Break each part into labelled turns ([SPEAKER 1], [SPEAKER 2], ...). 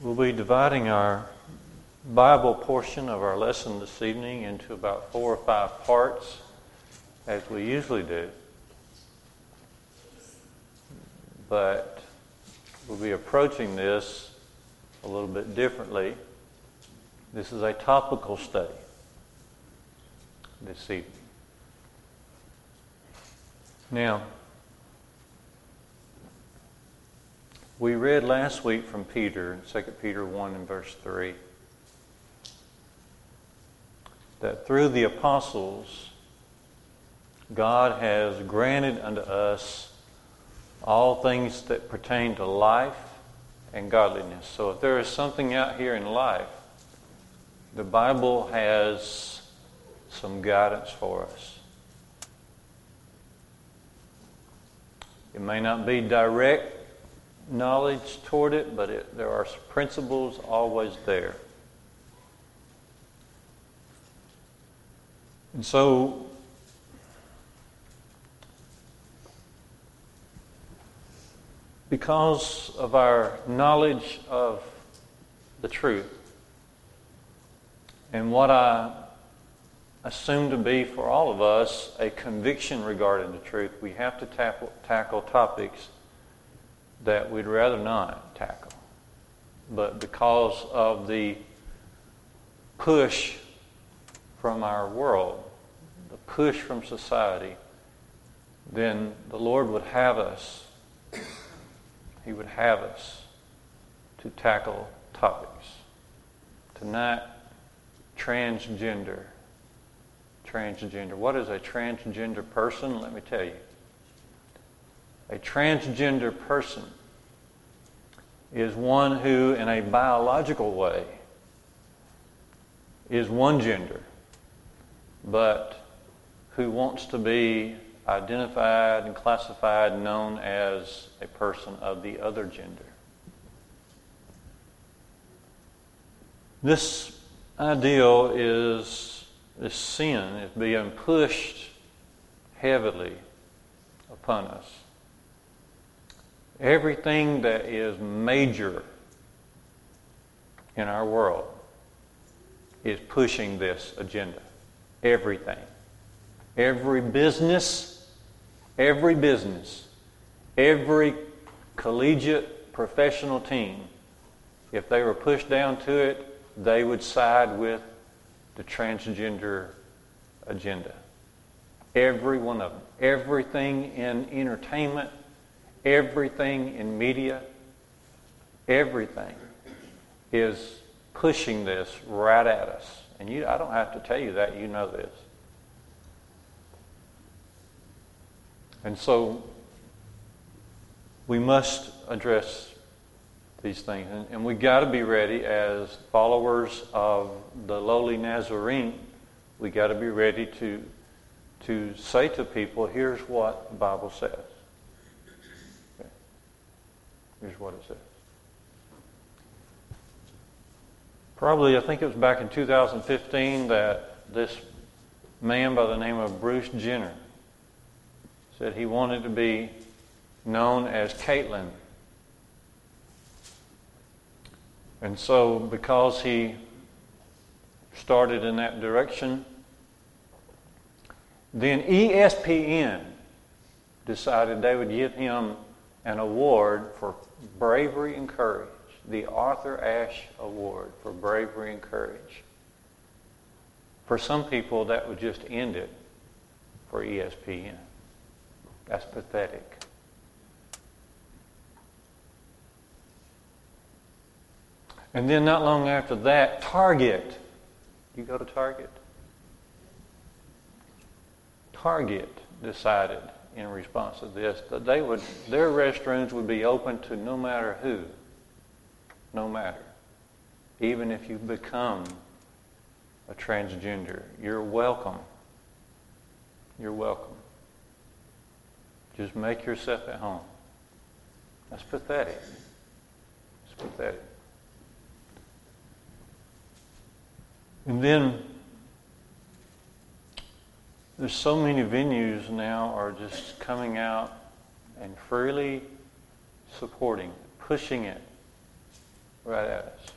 [SPEAKER 1] We'll be dividing our Bible portion of our lesson this evening into about four or five parts, as we usually do. But we'll be approaching this a little bit differently. This is a topical study this evening. Now, we read last week from Peter, 2 Peter 1 and verse 3, that through the apostles, God has granted unto us all things that pertain to life and godliness. So if there is something out here in life, the Bible has some guidance for us. It may not be direct knowledge toward it, but it, there are principles always there. And so, because of our knowledge of the truth and what I assume to be for all of us a conviction regarding the truth, we have to tackle, tackle topics that we'd rather not tackle. But because of the push from our world, the push from society, then the Lord would have us, He would have us to tackle topics. Tonight, transgender transgender. What is a transgender person? Let me tell you. A transgender person is one who, in a biological way, is one gender, but who wants to be identified and classified, and known as a person of the other gender. This ideal is this sin is being pushed heavily upon us. Everything that is major in our world is pushing this agenda. Everything. Every business, every business, every collegiate professional team, if they were pushed down to it, they would side with the transgender agenda. Every one of them. Everything in entertainment, everything in media, everything is pushing this right at us. And you, I don't have to tell you that, you know this. And so we must address these things. And, and we got to be ready as followers of the lowly Nazarene. We've got to be ready to to say to people, "Here's what the Bible says." Here's what it says. Probably, I think it was back in 2015 that this man by the name of Bruce Jenner said he wanted to be known as Caitlyn And so, because he started in that direction, then ESPN decided they would give him an award for bravery and courage, the Arthur Ashe Award for bravery and courage. For some people, that would just end it for ESPN. That's pathetic. And then not long after that, Target. You go to Target? Target decided in response to this that they would their restrooms would be open to no matter who. No matter. Even if you become a transgender, you're welcome. You're welcome. Just make yourself at home. That's pathetic. It's pathetic. And then there's so many venues now are just coming out and freely supporting, pushing it right at us.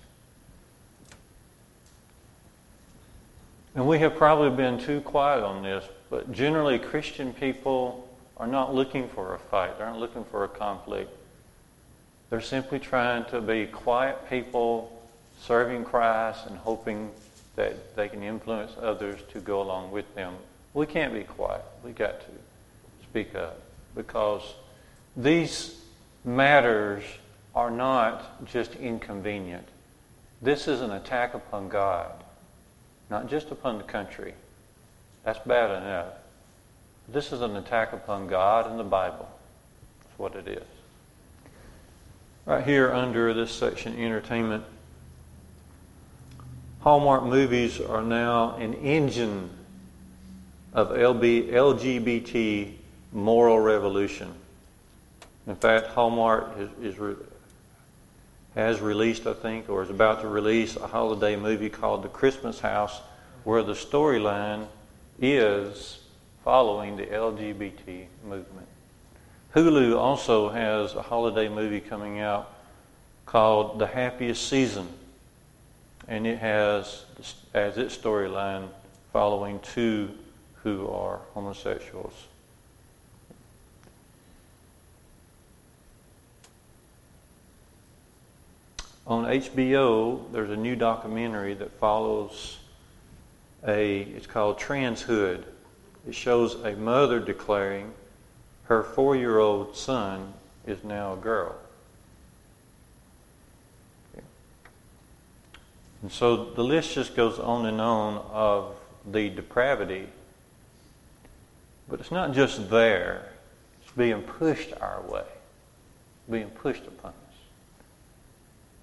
[SPEAKER 1] And we have probably been too quiet on this, but generally Christian people are not looking for a fight. They aren't looking for a conflict. They're simply trying to be quiet people serving Christ and hoping that they can influence others to go along with them. We can't be quiet. We got to speak up because these matters are not just inconvenient. This is an attack upon God, not just upon the country. That's bad enough. This is an attack upon God and the Bible. That's what it is. Right here under this section, entertainment, Hallmark movies are now an engine of LB, LGBT moral revolution. In fact, Hallmark is, is has released, I think, or is about to release a holiday movie called The Christmas House, where the storyline is following the LGBT movement. Hulu also has a holiday movie coming out called The Happiest Season, and it has as its storyline following two who are homosexuals. On HBO, there's a new documentary that follows a, it's called Transhood. It shows a mother declaring her four year old son is now a girl. And so the list just goes on and on of the depravity. But it's not just there, it's being pushed our way, being pushed upon us.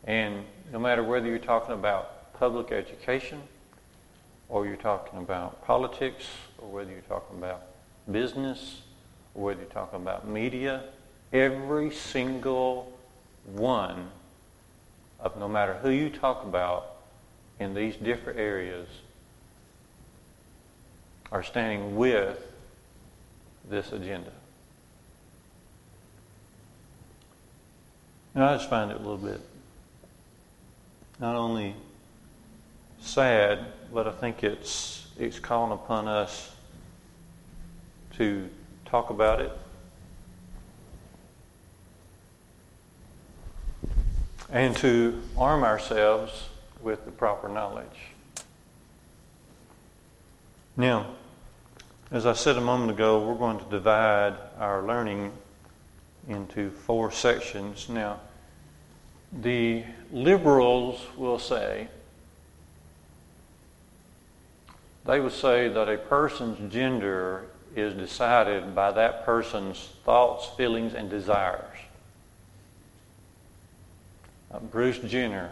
[SPEAKER 1] And no matter whether you're talking about public education, or you're talking about politics, or whether you're talking about business, or whether you're talking about media, every single one of no matter who you talk about in these different areas are standing with this agenda. And I just find it a little bit not only sad, but I think it's it's calling upon us to talk about it and to arm ourselves with the proper knowledge. Now, as I said a moment ago, we're going to divide our learning into four sections. Now, the liberals will say, they would say that a person's gender is decided by that person's thoughts, feelings, and desires. Uh, Bruce Jenner,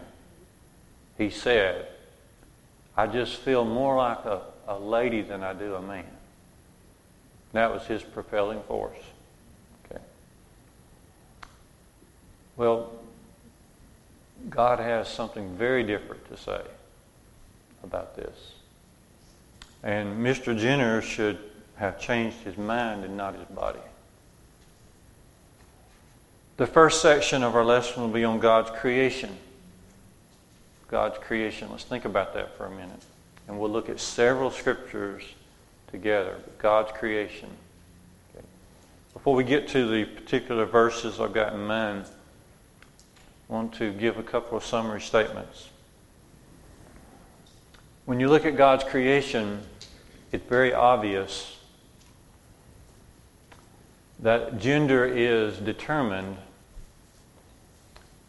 [SPEAKER 1] he said, I just feel more like a, a lady than I do a man. That was his propelling force. Okay. Well, God has something very different to say about this. And Mr. Jenner should have changed his mind and not his body. The first section of our lesson will be on God's creation. God's creation. Let's think about that for a minute. And we'll look at several scriptures together. God's creation. Okay. Before we get to the particular verses I've got in mind, I want to give a couple of summary statements. When you look at God's creation, it's very obvious that gender is determined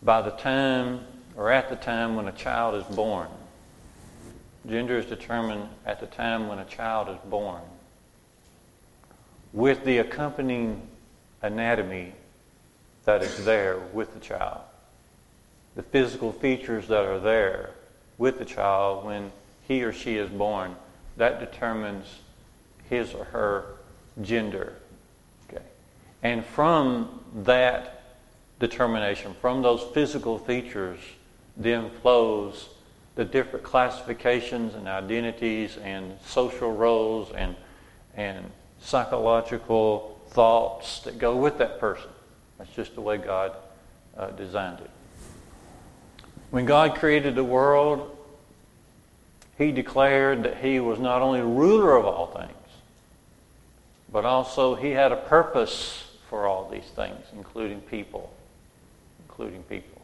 [SPEAKER 1] by the time or at the time when a child is born. Gender is determined at the time when a child is born with the accompanying anatomy that is there with the child the physical features that are there with the child when he or she is born, that determines his or her gender. Okay. And from that determination, from those physical features, then flows the different classifications and identities and social roles and, and psychological thoughts that go with that person. That's just the way God uh, designed it. When God created the world, He declared that He was not only ruler of all things, but also He had a purpose for all these things, including people. Including people.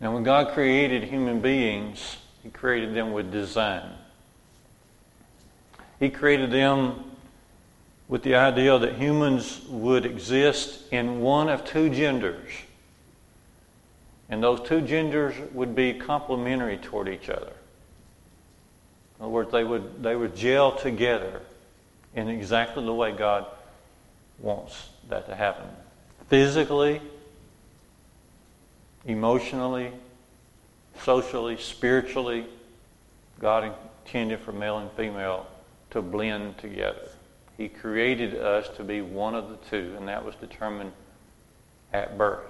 [SPEAKER 1] Now, when God created human beings, He created them with design. He created them with the idea that humans would exist in one of two genders. And those two genders would be complementary toward each other. In other words, they would, they would gel together in exactly the way God wants that to happen. Physically, emotionally, socially, spiritually, God intended for male and female to blend together. He created us to be one of the two, and that was determined at birth.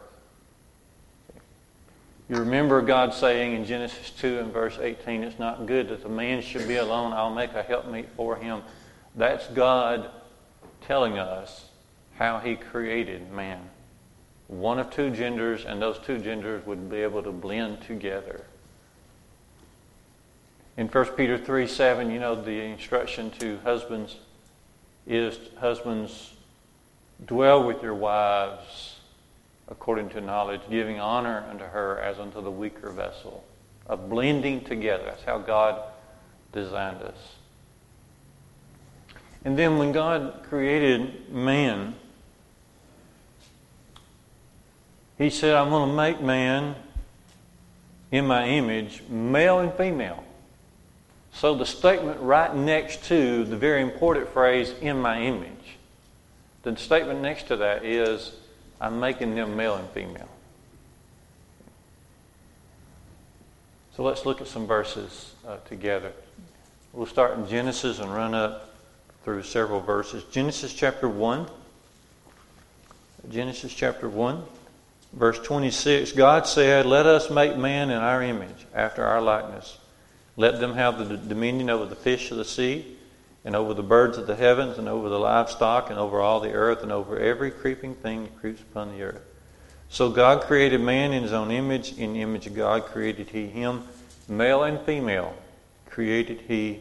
[SPEAKER 1] You remember God saying in Genesis 2 and verse 18, It's not good that the man should be alone. I'll make a helpmeet for him. That's God telling us how He created man. One of two genders, and those two genders would be able to blend together. In 1 Peter 3 7, you know, the instruction to husbands is husbands, dwell with your wives according to knowledge, giving honor unto her as unto the weaker vessel. A blending together. That's how God designed us. And then when God created man, He said, I'm going to make man in my image, male and female. So the statement right next to the very important phrase, in my image, the statement next to that is, I'm making them male and female. So let's look at some verses uh, together. We'll start in Genesis and run up through several verses. Genesis chapter 1. Genesis chapter 1, verse 26. God said, Let us make man in our image, after our likeness. Let them have the dominion over the fish of the sea, and over the birds of the heavens, and over the livestock, and over all the earth, and over every creeping thing that creeps upon the earth. So God created man in his own image. In the image of God created he him. Male and female created he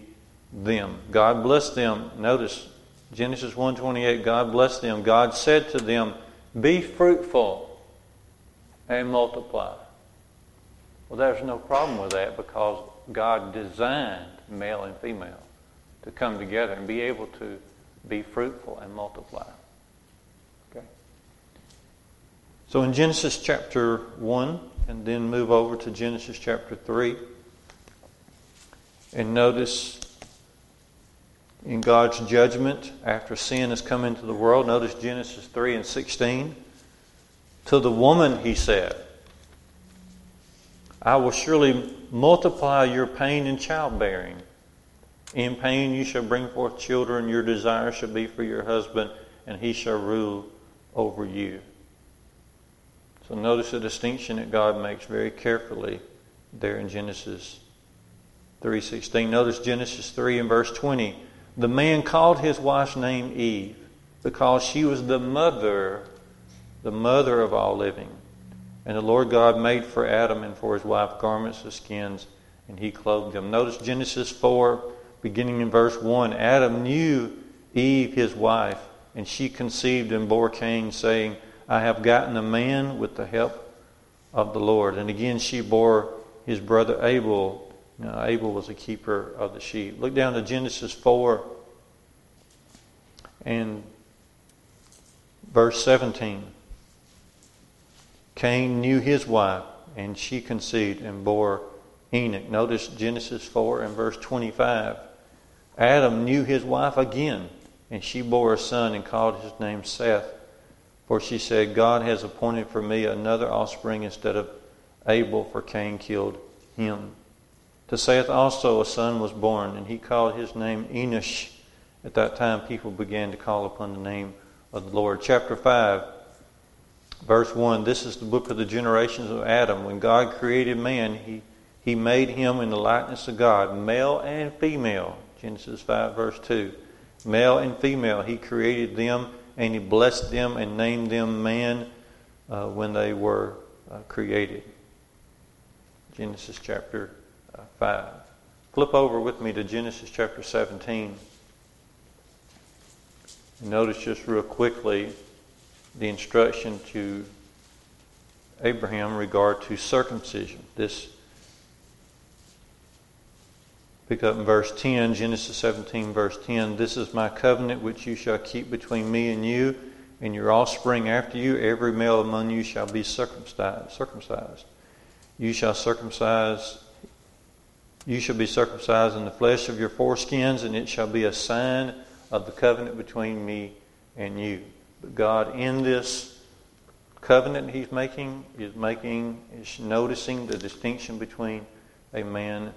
[SPEAKER 1] them. God blessed them. Notice Genesis 1:28 God blessed them. God said to them, "Be fruitful and multiply." Well, there's no problem with that because God designed male and female to come together and be able to be fruitful and multiply. Okay? So in Genesis chapter 1, and then move over to Genesis chapter 3, and notice in God's judgment after sin has come into the world, notice Genesis 3 and 16. To the woman, he said, I will surely multiply your pain in childbearing. In pain you shall bring forth children, your desire shall be for your husband, and he shall rule over you. So notice the distinction that God makes very carefully there in Genesis 3:16. Notice Genesis 3 and verse 20. The man called his wife's name Eve because she was the mother, the mother of all living. And the Lord God made for Adam and for his wife garments of skins, and he clothed them. Notice Genesis 4, beginning in verse 1. Adam knew Eve, his wife, and she conceived and bore Cain, saying, I have gotten a man with the help of the Lord. And again, she bore his brother Abel. Now, Abel was a keeper of the sheep. Look down to Genesis 4 and verse 17. Cain knew his wife, and she conceived and bore Enoch. Notice Genesis 4 and verse 25. Adam knew his wife again, and she bore a son and called his name Seth. For she said, God has appointed for me another offspring instead of Abel, for Cain killed him. To Seth also a son was born, and he called his name Enosh. At that time, people began to call upon the name of the Lord. Chapter 5 verse 1 this is the book of the generations of Adam. When God created man, he, he made him in the likeness of God, male and female. Genesis 5, verse 2. Male and female, he created them, and he blessed them and named them man uh, when they were uh, created. Genesis chapter uh, 5. Flip over with me to Genesis chapter 17. Notice just real quickly the instruction to Abraham regard to circumcision. This pick up in verse 10, Genesis 17, verse 10. This is my covenant which you shall keep between me and you and your offspring after you. Every male among you shall be circumcised. circumcised. You shall circumcise. You shall be circumcised in the flesh of your foreskins, and it shall be a sign of the covenant between me and you. But God, in this covenant He's making, is making, is noticing the distinction between a man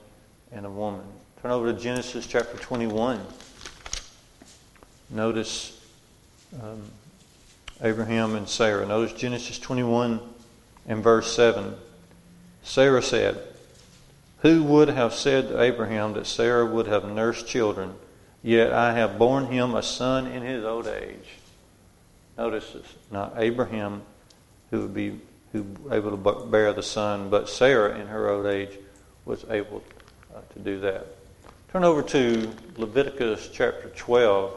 [SPEAKER 1] and a woman. Turn over to Genesis chapter 21. Notice um, Abraham and Sarah. Notice Genesis 21 and verse 7. Sarah said, Who would have said to Abraham that Sarah would have nursed children? Yet I have borne him a son in his old age. Notice it's not Abraham who would be who able to bear the son, but Sarah in her old age was able uh, to do that. Turn over to Leviticus chapter 12.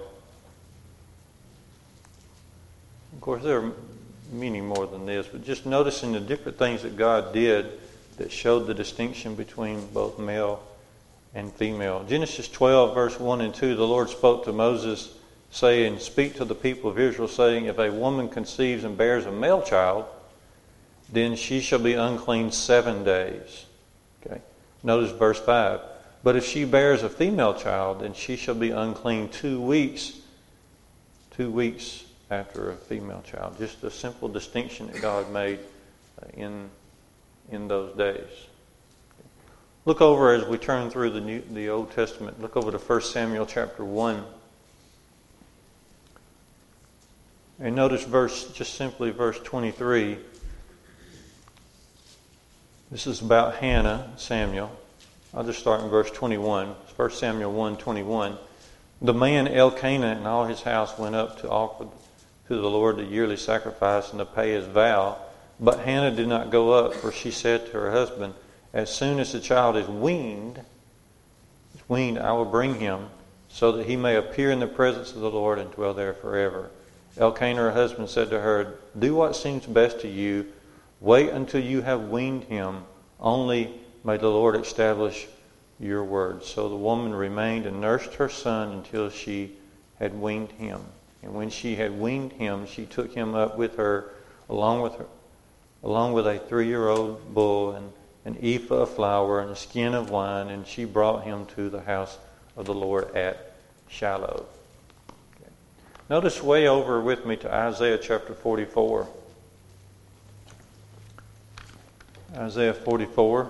[SPEAKER 1] Of course, there are many more than this, but just noticing the different things that God did that showed the distinction between both male and female. Genesis 12, verse 1 and 2, the Lord spoke to Moses, saying, Speak to the people of Israel, saying, If a woman conceives and bears a male child, then she shall be unclean seven days. Okay. Notice verse 5. But if she bears a female child, then she shall be unclean two weeks. Two weeks after a female child. Just a simple distinction that God made uh, in, in those days. Look over as we turn through the, New, the Old Testament. Look over to 1 Samuel chapter 1. And notice verse, just simply verse 23. This is about Hannah, Samuel. I'll just start in verse 21. 1 Samuel 1 21. The man Elkanah and all his house went up to offer to the Lord the yearly sacrifice and to pay his vow. But Hannah did not go up, for she said to her husband, as soon as the child is weaned, weaned, I will bring him, so that he may appear in the presence of the Lord and dwell there forever. Elkanah, her husband, said to her, Do what seems best to you. Wait until you have weaned him. Only may the Lord establish your word. So the woman remained and nursed her son until she had weaned him. And when she had weaned him, she took him up with her, along with her, along with a three-year-old bull and an ephah of flour and a skin of wine, and she brought him to the house of the Lord at Shiloh. Notice way over with me to Isaiah chapter 44. Isaiah 44.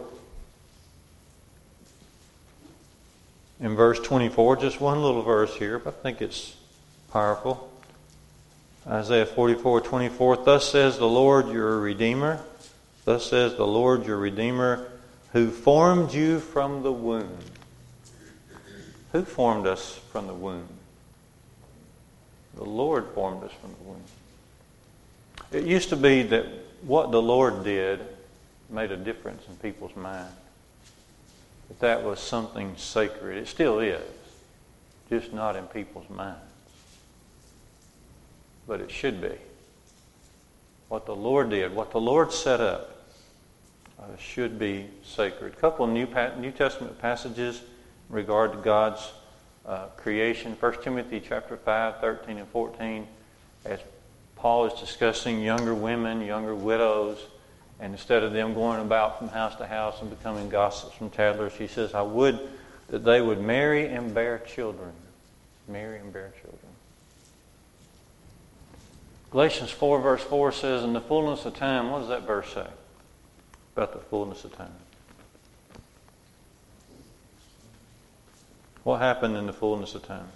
[SPEAKER 1] In verse 24, just one little verse here, but I think it's powerful. Isaiah 44, 24. Thus says the Lord your Redeemer Thus says the Lord your Redeemer, who formed you from the womb. Who formed us from the womb? The Lord formed us from the womb. It used to be that what the Lord did made a difference in people's minds. That that was something sacred. It still is, just not in people's minds. But it should be. What the Lord did, what the Lord set up, uh, should be sacred. A couple New, New Testament passages in regard to God's uh, creation. 1 Timothy chapter 5, 13 and 14, as Paul is discussing younger women, younger widows, and instead of them going about from house to house and becoming gossips and tattlers, he says, I would that they would marry and bear children. Marry and bear children. Galatians 4, verse 4 says, In the fullness of time, what does that verse say? about the fullness of time. What happened in the fullness of time?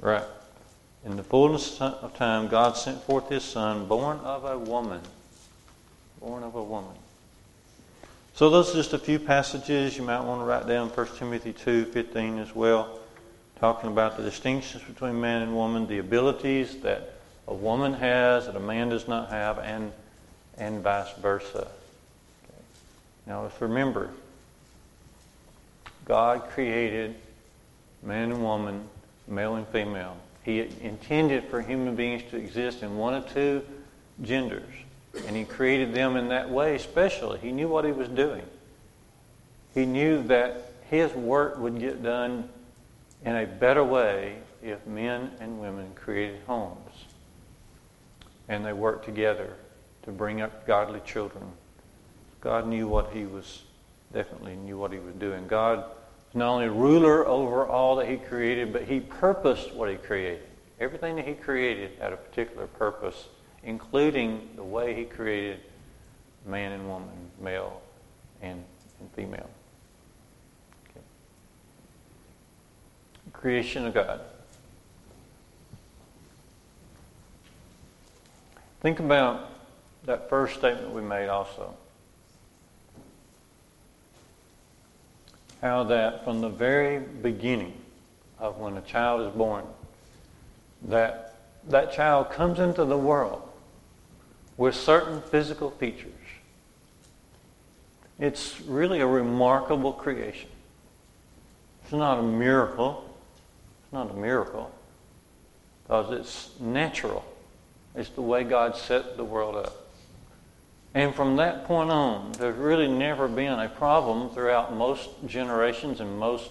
[SPEAKER 1] Right. In the fullness of time, God sent forth His Son, born of a woman. Born of a woman. So those are just a few passages you might want to write down. 1 Timothy 2, 15 as well talking about the distinctions between man and woman, the abilities that a woman has that a man does not have, and, and vice versa. Now let's remember God created man and woman, male and female. He intended for human beings to exist in one of two genders. And he created them in that way, especially. He knew what he was doing. He knew that his work would get done in a better way if men and women created homes and they worked together to bring up godly children. God knew what he was, definitely knew what he was doing. God is not only ruler over all that he created, but he purposed what he created. Everything that he created had a particular purpose, including the way he created man and woman, male and, and female. creation of God. Think about that first statement we made also. How that from the very beginning of when a child is born, that that child comes into the world with certain physical features. It's really a remarkable creation. It's not a miracle It's not a miracle because it's natural. It's the way God set the world up. And from that point on, there's really never been a problem throughout most generations and most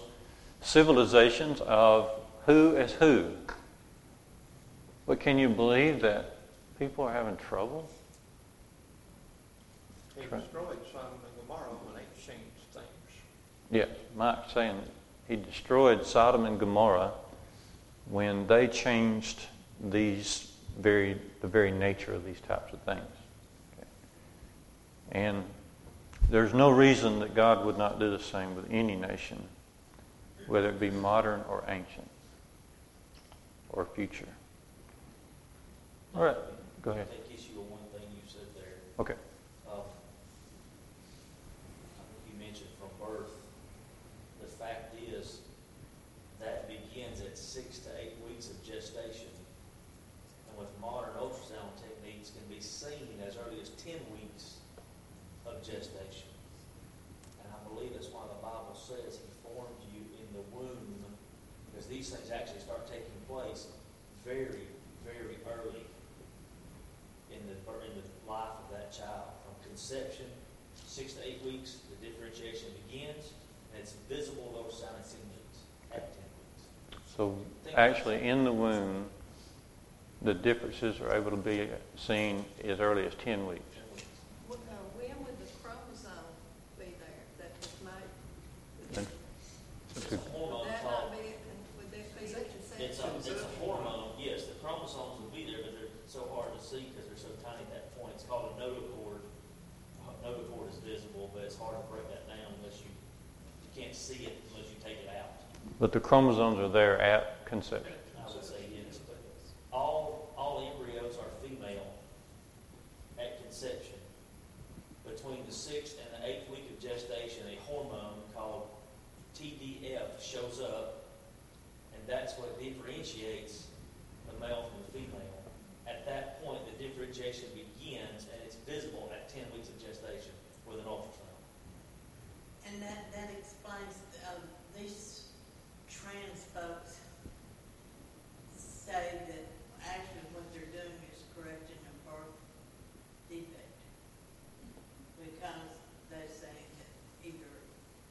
[SPEAKER 1] civilizations of who is who. But can you believe that people are having trouble?
[SPEAKER 2] He destroyed Sodom and Gomorrah when they changed things.
[SPEAKER 1] Yes, Mike's saying he destroyed Sodom and Gomorrah when they changed these very the very nature of these types of things. Okay. And there's no reason that God would not do the same with any nation, whether it be modern or ancient or future. All right, go ahead.
[SPEAKER 3] I take issue with one thing you said there.
[SPEAKER 1] Okay.
[SPEAKER 3] very, very early in the, in the life of that child. From conception, six to eight weeks, the differentiation begins, and it's visible those signs symptoms at 10 weeks.
[SPEAKER 1] So actually in the womb, the differences are able to be seen as early as 10 weeks.
[SPEAKER 4] Well, uh, when would the chromosome be there that would make?
[SPEAKER 3] It's a hormone
[SPEAKER 4] That
[SPEAKER 3] called,
[SPEAKER 4] not be, would that be
[SPEAKER 3] it's a, it's a hormone, yes, the chromosomes will be there, but they're so hard to see because they're so tiny at that point. It's called a notochord. Notochord is visible, but it's hard to break that down unless you, you can't see it unless you take it out.
[SPEAKER 1] But the chromosomes are there at conception.
[SPEAKER 3] I would say yes, but all, all embryos are female at conception. Between the sixth and the eighth week of gestation, a hormone called TDF shows up, and that's what differentiates the male from the female. At that point, the differentiation begins, and it's visible at 10 weeks of gestation with an ultrasound.
[SPEAKER 5] And that, that explains, uh, these trans folks say that actually what they're doing is correcting a birth defect. Because they say that either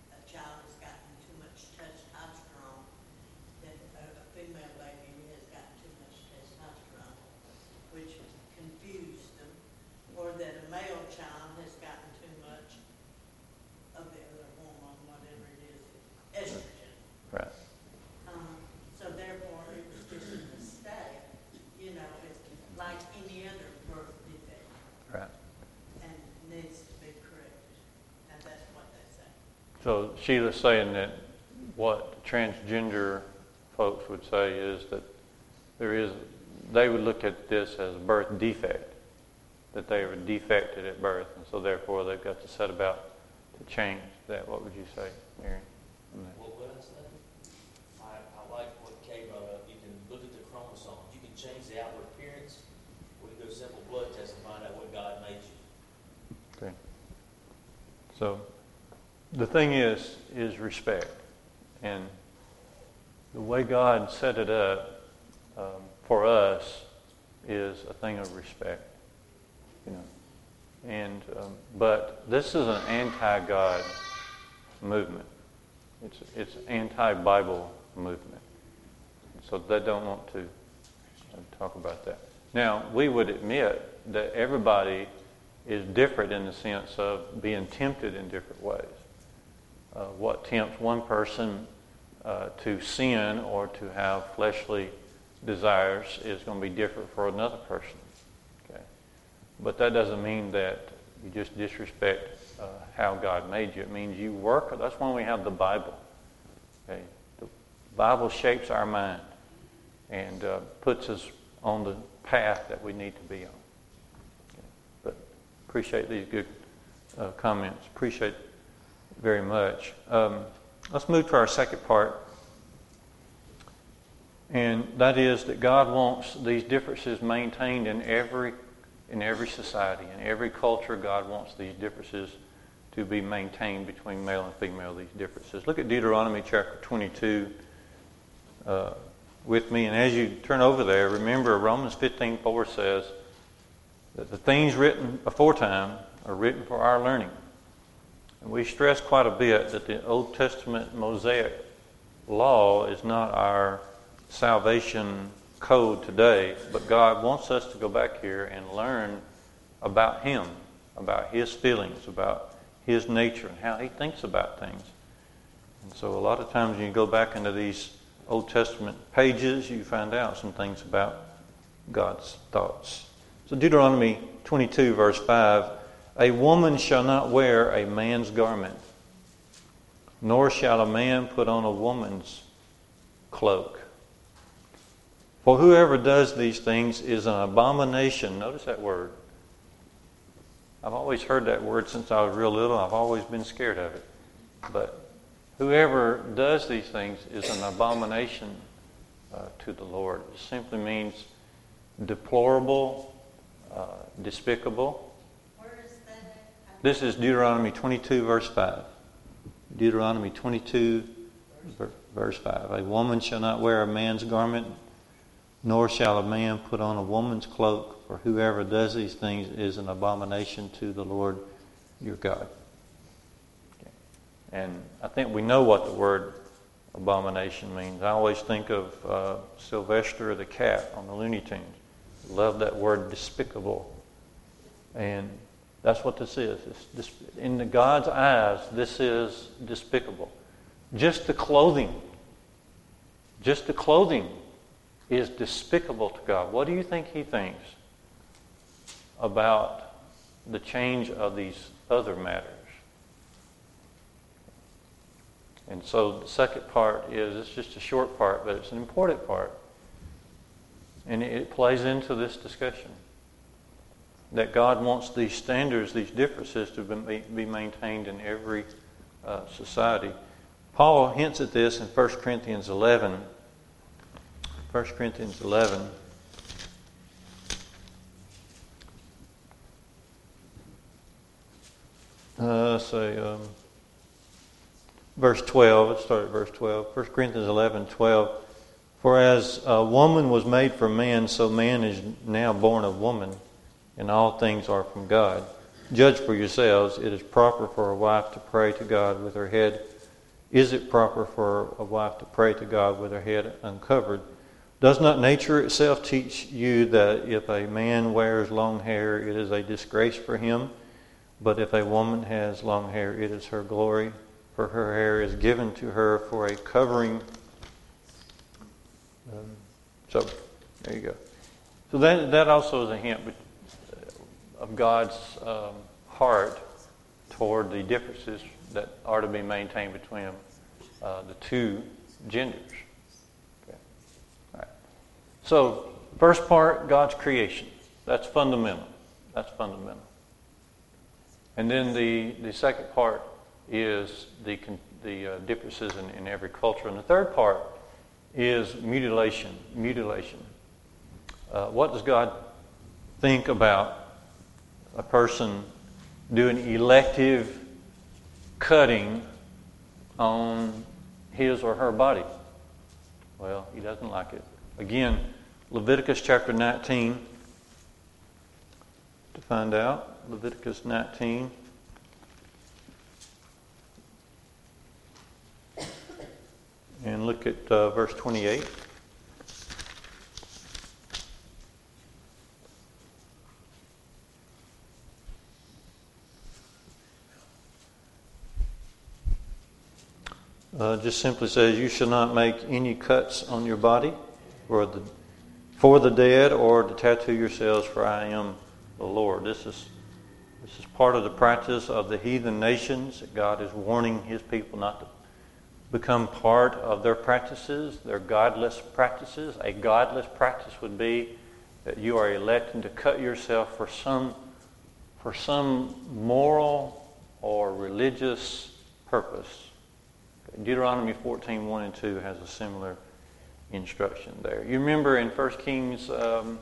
[SPEAKER 5] a child has gotten too much testosterone, that a, a female baby has gotten too much testosterone, which confused them, or that a male child has gotten too much of the other hormone, whatever it is, estrogen.
[SPEAKER 1] Right.
[SPEAKER 5] Um, so therefore, it was just a mistake, you know, it's like any other birth defect
[SPEAKER 1] Right.
[SPEAKER 5] and needs to be corrected. And that's what they say.
[SPEAKER 1] So Sheila's saying that what transgender folks would say is that there is, they would look at this as a birth defect, that they were defected at birth, and so therefore they've got to set about to change that. What would you say, Mary? on that?
[SPEAKER 3] What would I say? I, I like what
[SPEAKER 1] So the thing is, is respect. And the way God set it up um, for us is a thing of respect. You know. And, um, but this is an anti-God movement. It's, it's anti-Bible movement. So they don't want to uh, talk about that. Now, we would admit that everybody is different in the sense of being tempted in different ways. Uh, what tempts one person uh, to sin or to have fleshly desires is going to be different for another person. Okay? But that doesn't mean that you just disrespect uh, how God made you. It means you work. That's why we have the Bible. Okay? The Bible shapes our mind and uh, puts us on the path that we need to be on. Okay? But appreciate these good uh, comments. Appreciate very much. Um, let's move to our second part. And that is that God wants these differences maintained in every in every society, in every culture, God wants these differences to be maintained between male and female, these differences. Look at Deuteronomy chapter 22 uh, with me. And as you turn over there, remember Romans 15.4 says that the things written aforetime are written for our learning. And we stress quite a bit that the Old Testament Mosaic law is not our salvation code today, but God wants us to go back here and learn about Him, about His feelings, about His nature, and how He thinks about things. And so, a lot of times, when you go back into these Old Testament pages, you find out some things about God's thoughts. So, Deuteronomy 22, verse 5 A woman shall not wear a man's garment, nor shall a man put on a woman's cloak. For whoever does these things is an abomination. Notice that word. I've always heard that word since I was real little. I've always been scared of it. But whoever does these things is an abomination uh, to the Lord. It simply means deplorable, uh, despicable. This is Deuteronomy 22, verse 5. Deuteronomy 22, verse 5. A woman shall not wear a man's garment, nor shall a man put on a woman's cloak, for whoever does these things is an abomination to the Lord your God. And I think we know what the word abomination means. I always think of uh, Sylvester the cat on the Looney Tunes. Love that word despicable. And that's what this is. Dis- in God's eyes, this is despicable. Just the clothing, just the clothing is despicable to God. What do you think He thinks about the change of these other matters? And so the second part is it's just a short part, but it's an important part. And it plays into this discussion that God wants these standards, these differences to be maintained in every uh, society. Paul hints at this in 1 Corinthians 11 1 Corinthians 11. Uh, say, um, verse 12. Let's start at verse 12. 1 Corinthians 11, 12. For as a woman was made for man, so man is now born of woman, and all things are from God. Judge for yourselves. It is proper for a wife to pray to God with her head. Is it proper for a wife to pray to God with her head uncovered? Does not nature itself teach you that if a man wears long hair, it is a disgrace for him? But if a woman has long hair, it is her glory, for her hair is given to her for a covering. Um, so, there you go. So that, that also is a hint of God's um, heart toward the differences that are to be maintained between uh, the two genders. All right. So, first part, God's creation. That's fundamental. That's fundamental. And then the, the second part is the, the uh, differences in, in every culture. And the third part is mutilation. Mutilation. Uh, what does God think about a person doing elective cutting on his or her body. Well, he doesn't like it. Again, Leviticus chapter 19 to find out. Leviticus 19. And look at uh, verse 28. Uh, just simply says, You shall not make any cuts on your body for the, for the dead or to tattoo yourselves, for I am the Lord. This is, this is part of the practice of the heathen nations. God is warning his people not to become part of their practices, their godless practices. A godless practice would be that you are electing to cut yourself for some, for some moral or religious purpose. Deuteronomy 14, 1 and 2 has a similar instruction there. You remember in 1 Kings um,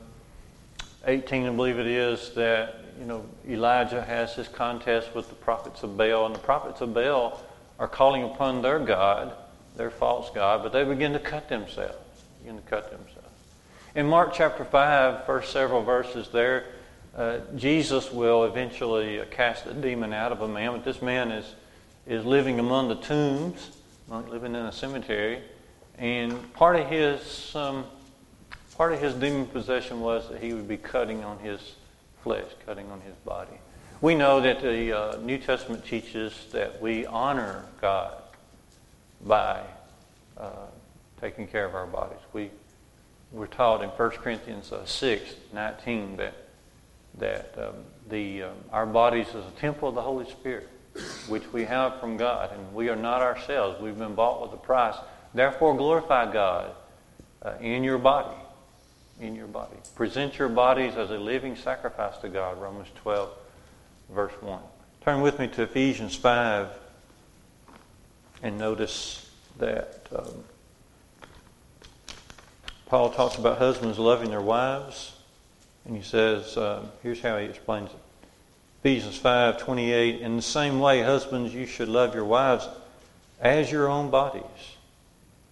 [SPEAKER 1] 18, I believe it is, that you know Elijah has his contest with the prophets of Baal, and the prophets of Baal are calling upon their God, their false God, but they begin to cut themselves. Begin to cut themselves. In Mark chapter 5, first several verses there, uh, Jesus will eventually cast a demon out of a man, but this man is, is living among the tombs like living in a cemetery. And part of his um, part of his demon possession was that he would be cutting on his flesh, cutting on his body. We know that the uh, New Testament teaches that we honor God by uh, taking care of our bodies. We we're taught in 1 Corinthians uh, 6, 19 that that um, the um, our bodies is a temple of the Holy Spirit which we have from God, and we are not ourselves. We've been bought with a price. Therefore, glorify God uh, in your body. In your body. Present your bodies as a living sacrifice to God, Romans 12, verse 1. Turn with me to Ephesians 5 and notice that um, Paul talks about husbands loving their wives, and he says, uh, here's how he explains it. Ephesians 5 28. In the same way, husbands, you should love your wives as your own bodies.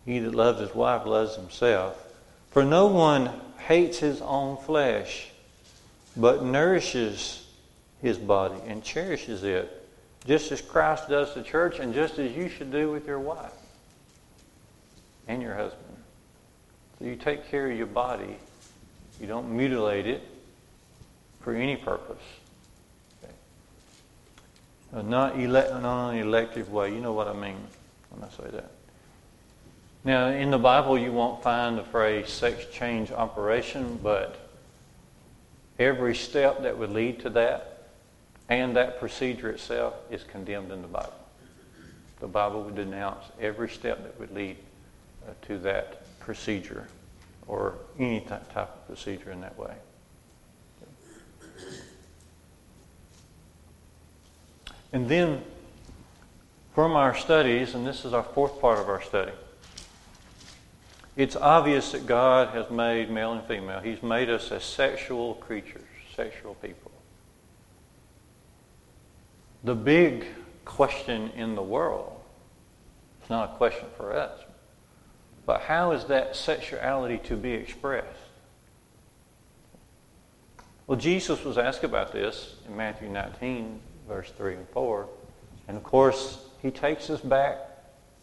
[SPEAKER 1] He that loves his wife loves himself. For no one hates his own flesh, but nourishes his body and cherishes it, just as Christ does the church, and just as you should do with your wife and your husband. So you take care of your body, you don't mutilate it for any purpose. Not, elect, not an elective way. You know what I mean when I say that. Now, in the Bible, you won't find the phrase sex change operation, but every step that would lead to that and that procedure itself is condemned in the Bible. The Bible would denounce every step that would lead uh, to that procedure or any type of procedure in that way. And then from our studies, and this is our fourth part of our study, it's obvious that God has made male and female. He's made us as sexual creatures, sexual people. The big question in the world, it's not a question for us, but how is that sexuality to be expressed? Well, Jesus was asked about this in Matthew 19, verse 3 and 4. And of course, he takes us back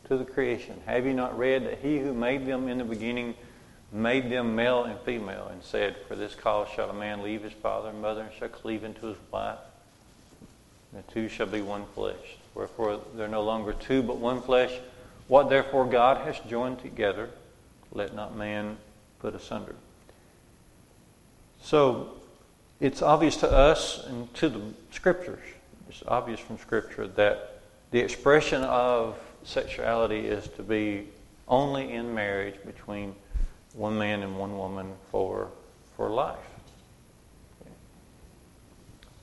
[SPEAKER 1] to the creation. Have you not read that he who made them in the beginning made them male and female and said, For this cause shall a man leave his father and mother and shall cleave unto his wife. And the two shall be one flesh. Wherefore they're no longer two but one flesh. What therefore God has joined together, let not man put asunder. So it's obvious to us and to the scriptures it's obvious from Scripture that the expression of sexuality is to be only in marriage between one man and one woman for, for life.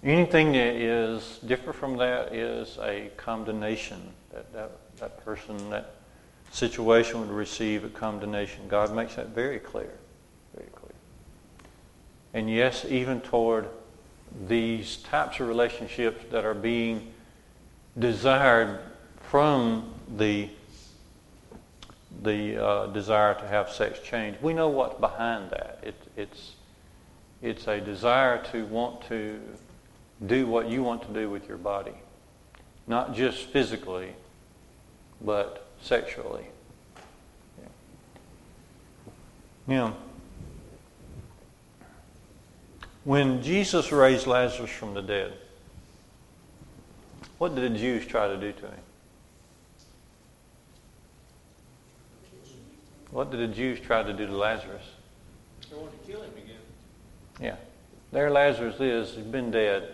[SPEAKER 1] Anything that is different from that is a condemnation. That, that, that person, that situation would receive a condemnation. God makes that very clear. Very clear. And yes, even toward these types of relationships that are being desired from the the uh, desire to have sex change. We know what's behind that. It, it's it's a desire to want to do what you want to do with your body, not just physically, but sexually. Yeah. When Jesus raised Lazarus from the dead, what did the Jews try to do to him? What did the Jews try to do to Lazarus?
[SPEAKER 2] They wanted to kill him again.
[SPEAKER 1] Yeah. There Lazarus is. He's been dead.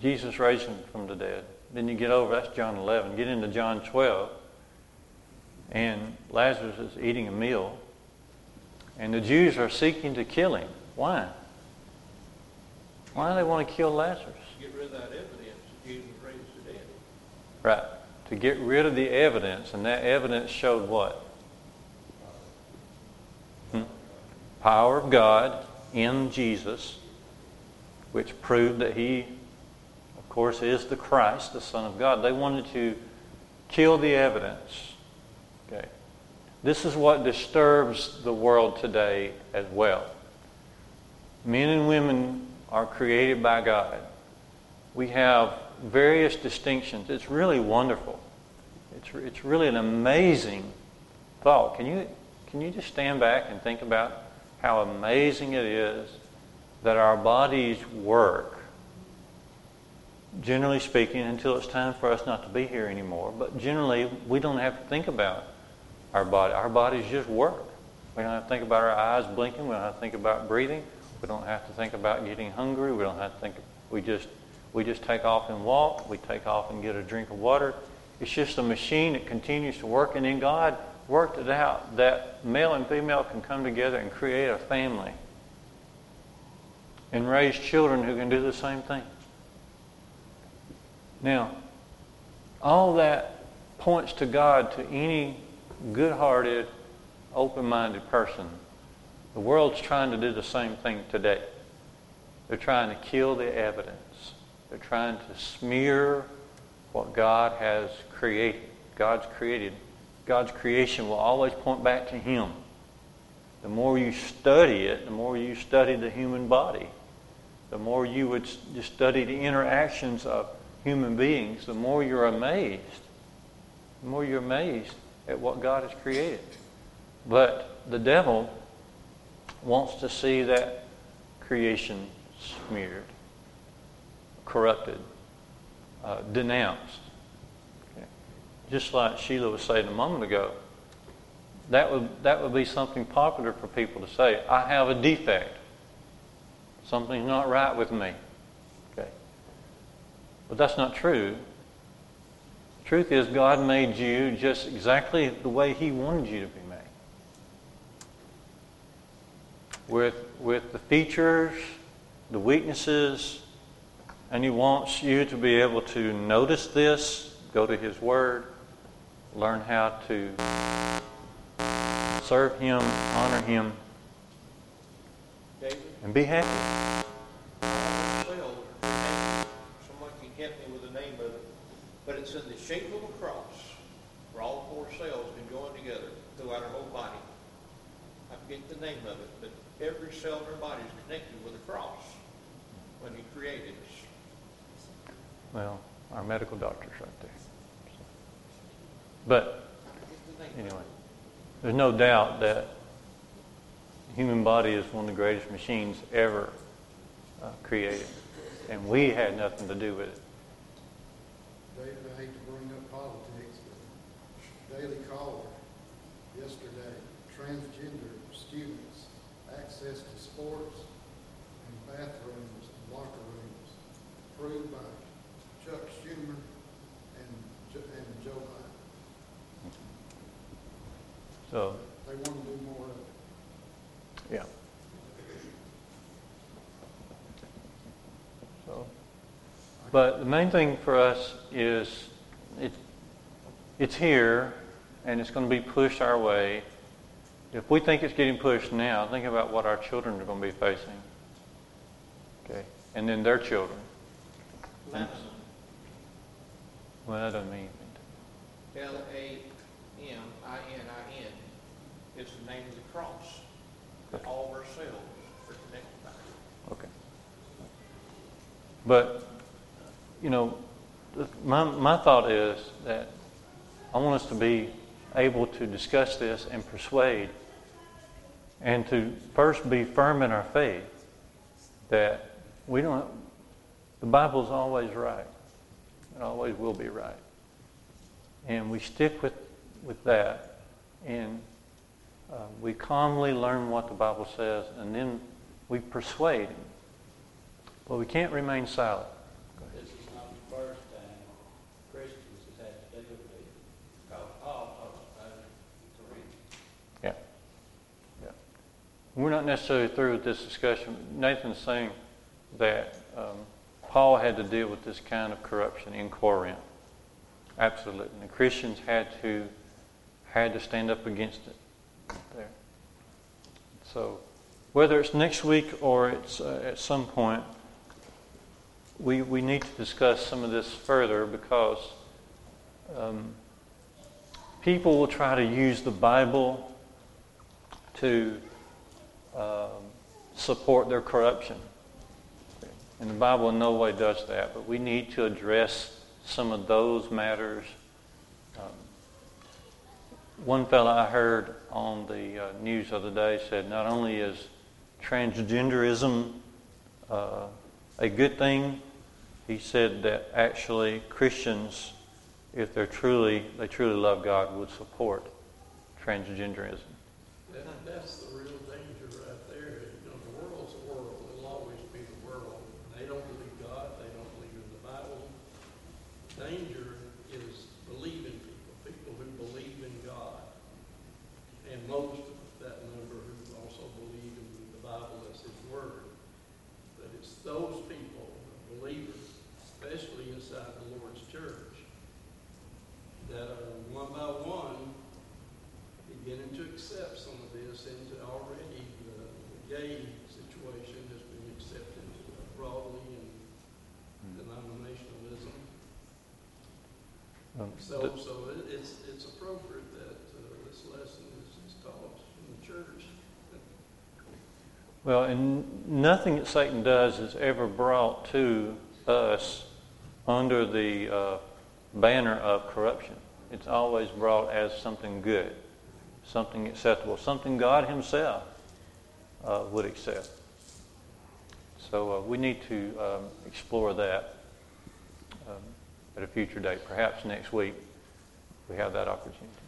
[SPEAKER 1] Jesus raised him from the dead. Then you get over, that's John 11. Get into John 12. And Lazarus is eating a meal. And the Jews are seeking to kill him. Why? Why do they want to kill Lazarus?
[SPEAKER 2] Get rid of that evidence that Jesus raised the dead.
[SPEAKER 1] Right. To get rid of the evidence. And that evidence showed what? Hmm? Power of God in Jesus, which proved that he, of course, is the Christ, the Son of God. They wanted to kill the evidence. Okay. This is what disturbs the world today as well. Men and women are created by God. We have various distinctions. It's really wonderful. It's, it's really an amazing thought. Can you, can you just stand back and think about how amazing it is that our bodies work, generally speaking, until it's time for us not to be here anymore. But generally, we don't have to think about our body. Our bodies just work. We don't have to think about our eyes blinking. We don't have to think about breathing. We don't have to think about getting hungry. We don't have to think. We just we just take off and walk. We take off and get a drink of water. It's just a machine that continues to work. And then God worked it out that male and female can come together and create a family and raise children who can do the same thing. Now, all that points to God to any good hearted, open minded person. The world's trying to do the same thing today. They're trying to kill the evidence. They're trying to smear what God has created. God's created God's creation will always point back to Him. The more you study it, the more you study the human body, the more you would study the interactions of human beings, the more you're amazed. The more you're amazed at what God has created. But the devil wants to see that creation smeared, corrupted, uh, denounced just like Sheila was saying a moment ago, that would, that would be something popular for people to say. I have a defect. Something's not right with me. Okay. But that's not true. The truth is, God made you just exactly the way He wanted you to be made. With, with the features, the weaknesses, and He wants you to be able to notice this, go to His Word, learn how to serve Him, honor Him,
[SPEAKER 2] David,
[SPEAKER 1] and be happy.
[SPEAKER 2] Someone can help me with the name of it. But it's in the shape of a cross where all four cells can join together throughout our whole body. I forget the name of it, but every cell in our body is connected with a cross when He created us.
[SPEAKER 1] Well, our medical doctor's right there. But
[SPEAKER 2] I forget the name of
[SPEAKER 1] anyway, there's no doubt that the human body is one of the greatest machines ever uh, created, and we had nothing to do with it.
[SPEAKER 6] David, I hate to bring up politics, but Daily Caller access to sports and bathrooms and locker rooms approved by Chuck Schumer and, Jo- and Joe Biden.
[SPEAKER 1] So,
[SPEAKER 6] They want to do more of it.
[SPEAKER 1] yeah. So, but the main thing for us is it, it's here and it's going to be pushed our way. If we think it's getting pushed now, think about what our children are going to be facing. Okay? And then their children.
[SPEAKER 2] Lemon.
[SPEAKER 1] Well, that doesn't mean anything.
[SPEAKER 2] L-A-M-I-N-I-N. It's the name of the cross that all of our cells are connected by.
[SPEAKER 1] Okay. But, you know, my, my thought is that I want us to be able to discuss this and persuade and to first be firm in our faith that we don't, the Bible's always right. It always will be right. And we stick with, with that and uh, we calmly learn what the Bible says and then we persuade. But we can't remain silent.
[SPEAKER 7] This is not the first time Christians has had to deal with it. Because Paul talks about it in Corinth.
[SPEAKER 1] Yeah. Yeah. We're not necessarily through with this discussion. Nathan's saying that um, Paul had to deal with this kind of corruption in Corinth. Absolutely. And the Christians had to had to stand up against it there. So whether it's next week or it's uh, at some point, we, we need to discuss some of this further because um, people will try to use the Bible to um, support their corruption. And the Bible in no way does that, but we need to address some of those matters. Um, one fellow I heard on the uh, news the other day said not only is transgenderism uh, a good thing, he said that actually Christians, if they're truly they truly love God, would support transgenderism.
[SPEAKER 7] That, that's the real danger right there. You know, the world's a world. It'll always be the world. They don't believe God. They don't believe in the Bible. Danger is believing people, people who believe in God. And most of that number who also believe in the Bible as His Word. But it's those people, believers, especially inside the Lord's church, that are one by one beginning to accept some of this into already the the gay situation has been accepted broadly in denominationalism.
[SPEAKER 1] Um,
[SPEAKER 7] So,
[SPEAKER 1] th-
[SPEAKER 7] so it, it's, it's appropriate that uh, this lesson is, is taught in the church.
[SPEAKER 1] Well, and nothing that Satan does is ever brought to us under the uh, banner of corruption. It's always brought as something good, something acceptable, something God Himself uh, would accept. So uh, we need to um, explore that at a future date, perhaps next week. We have that opportunity.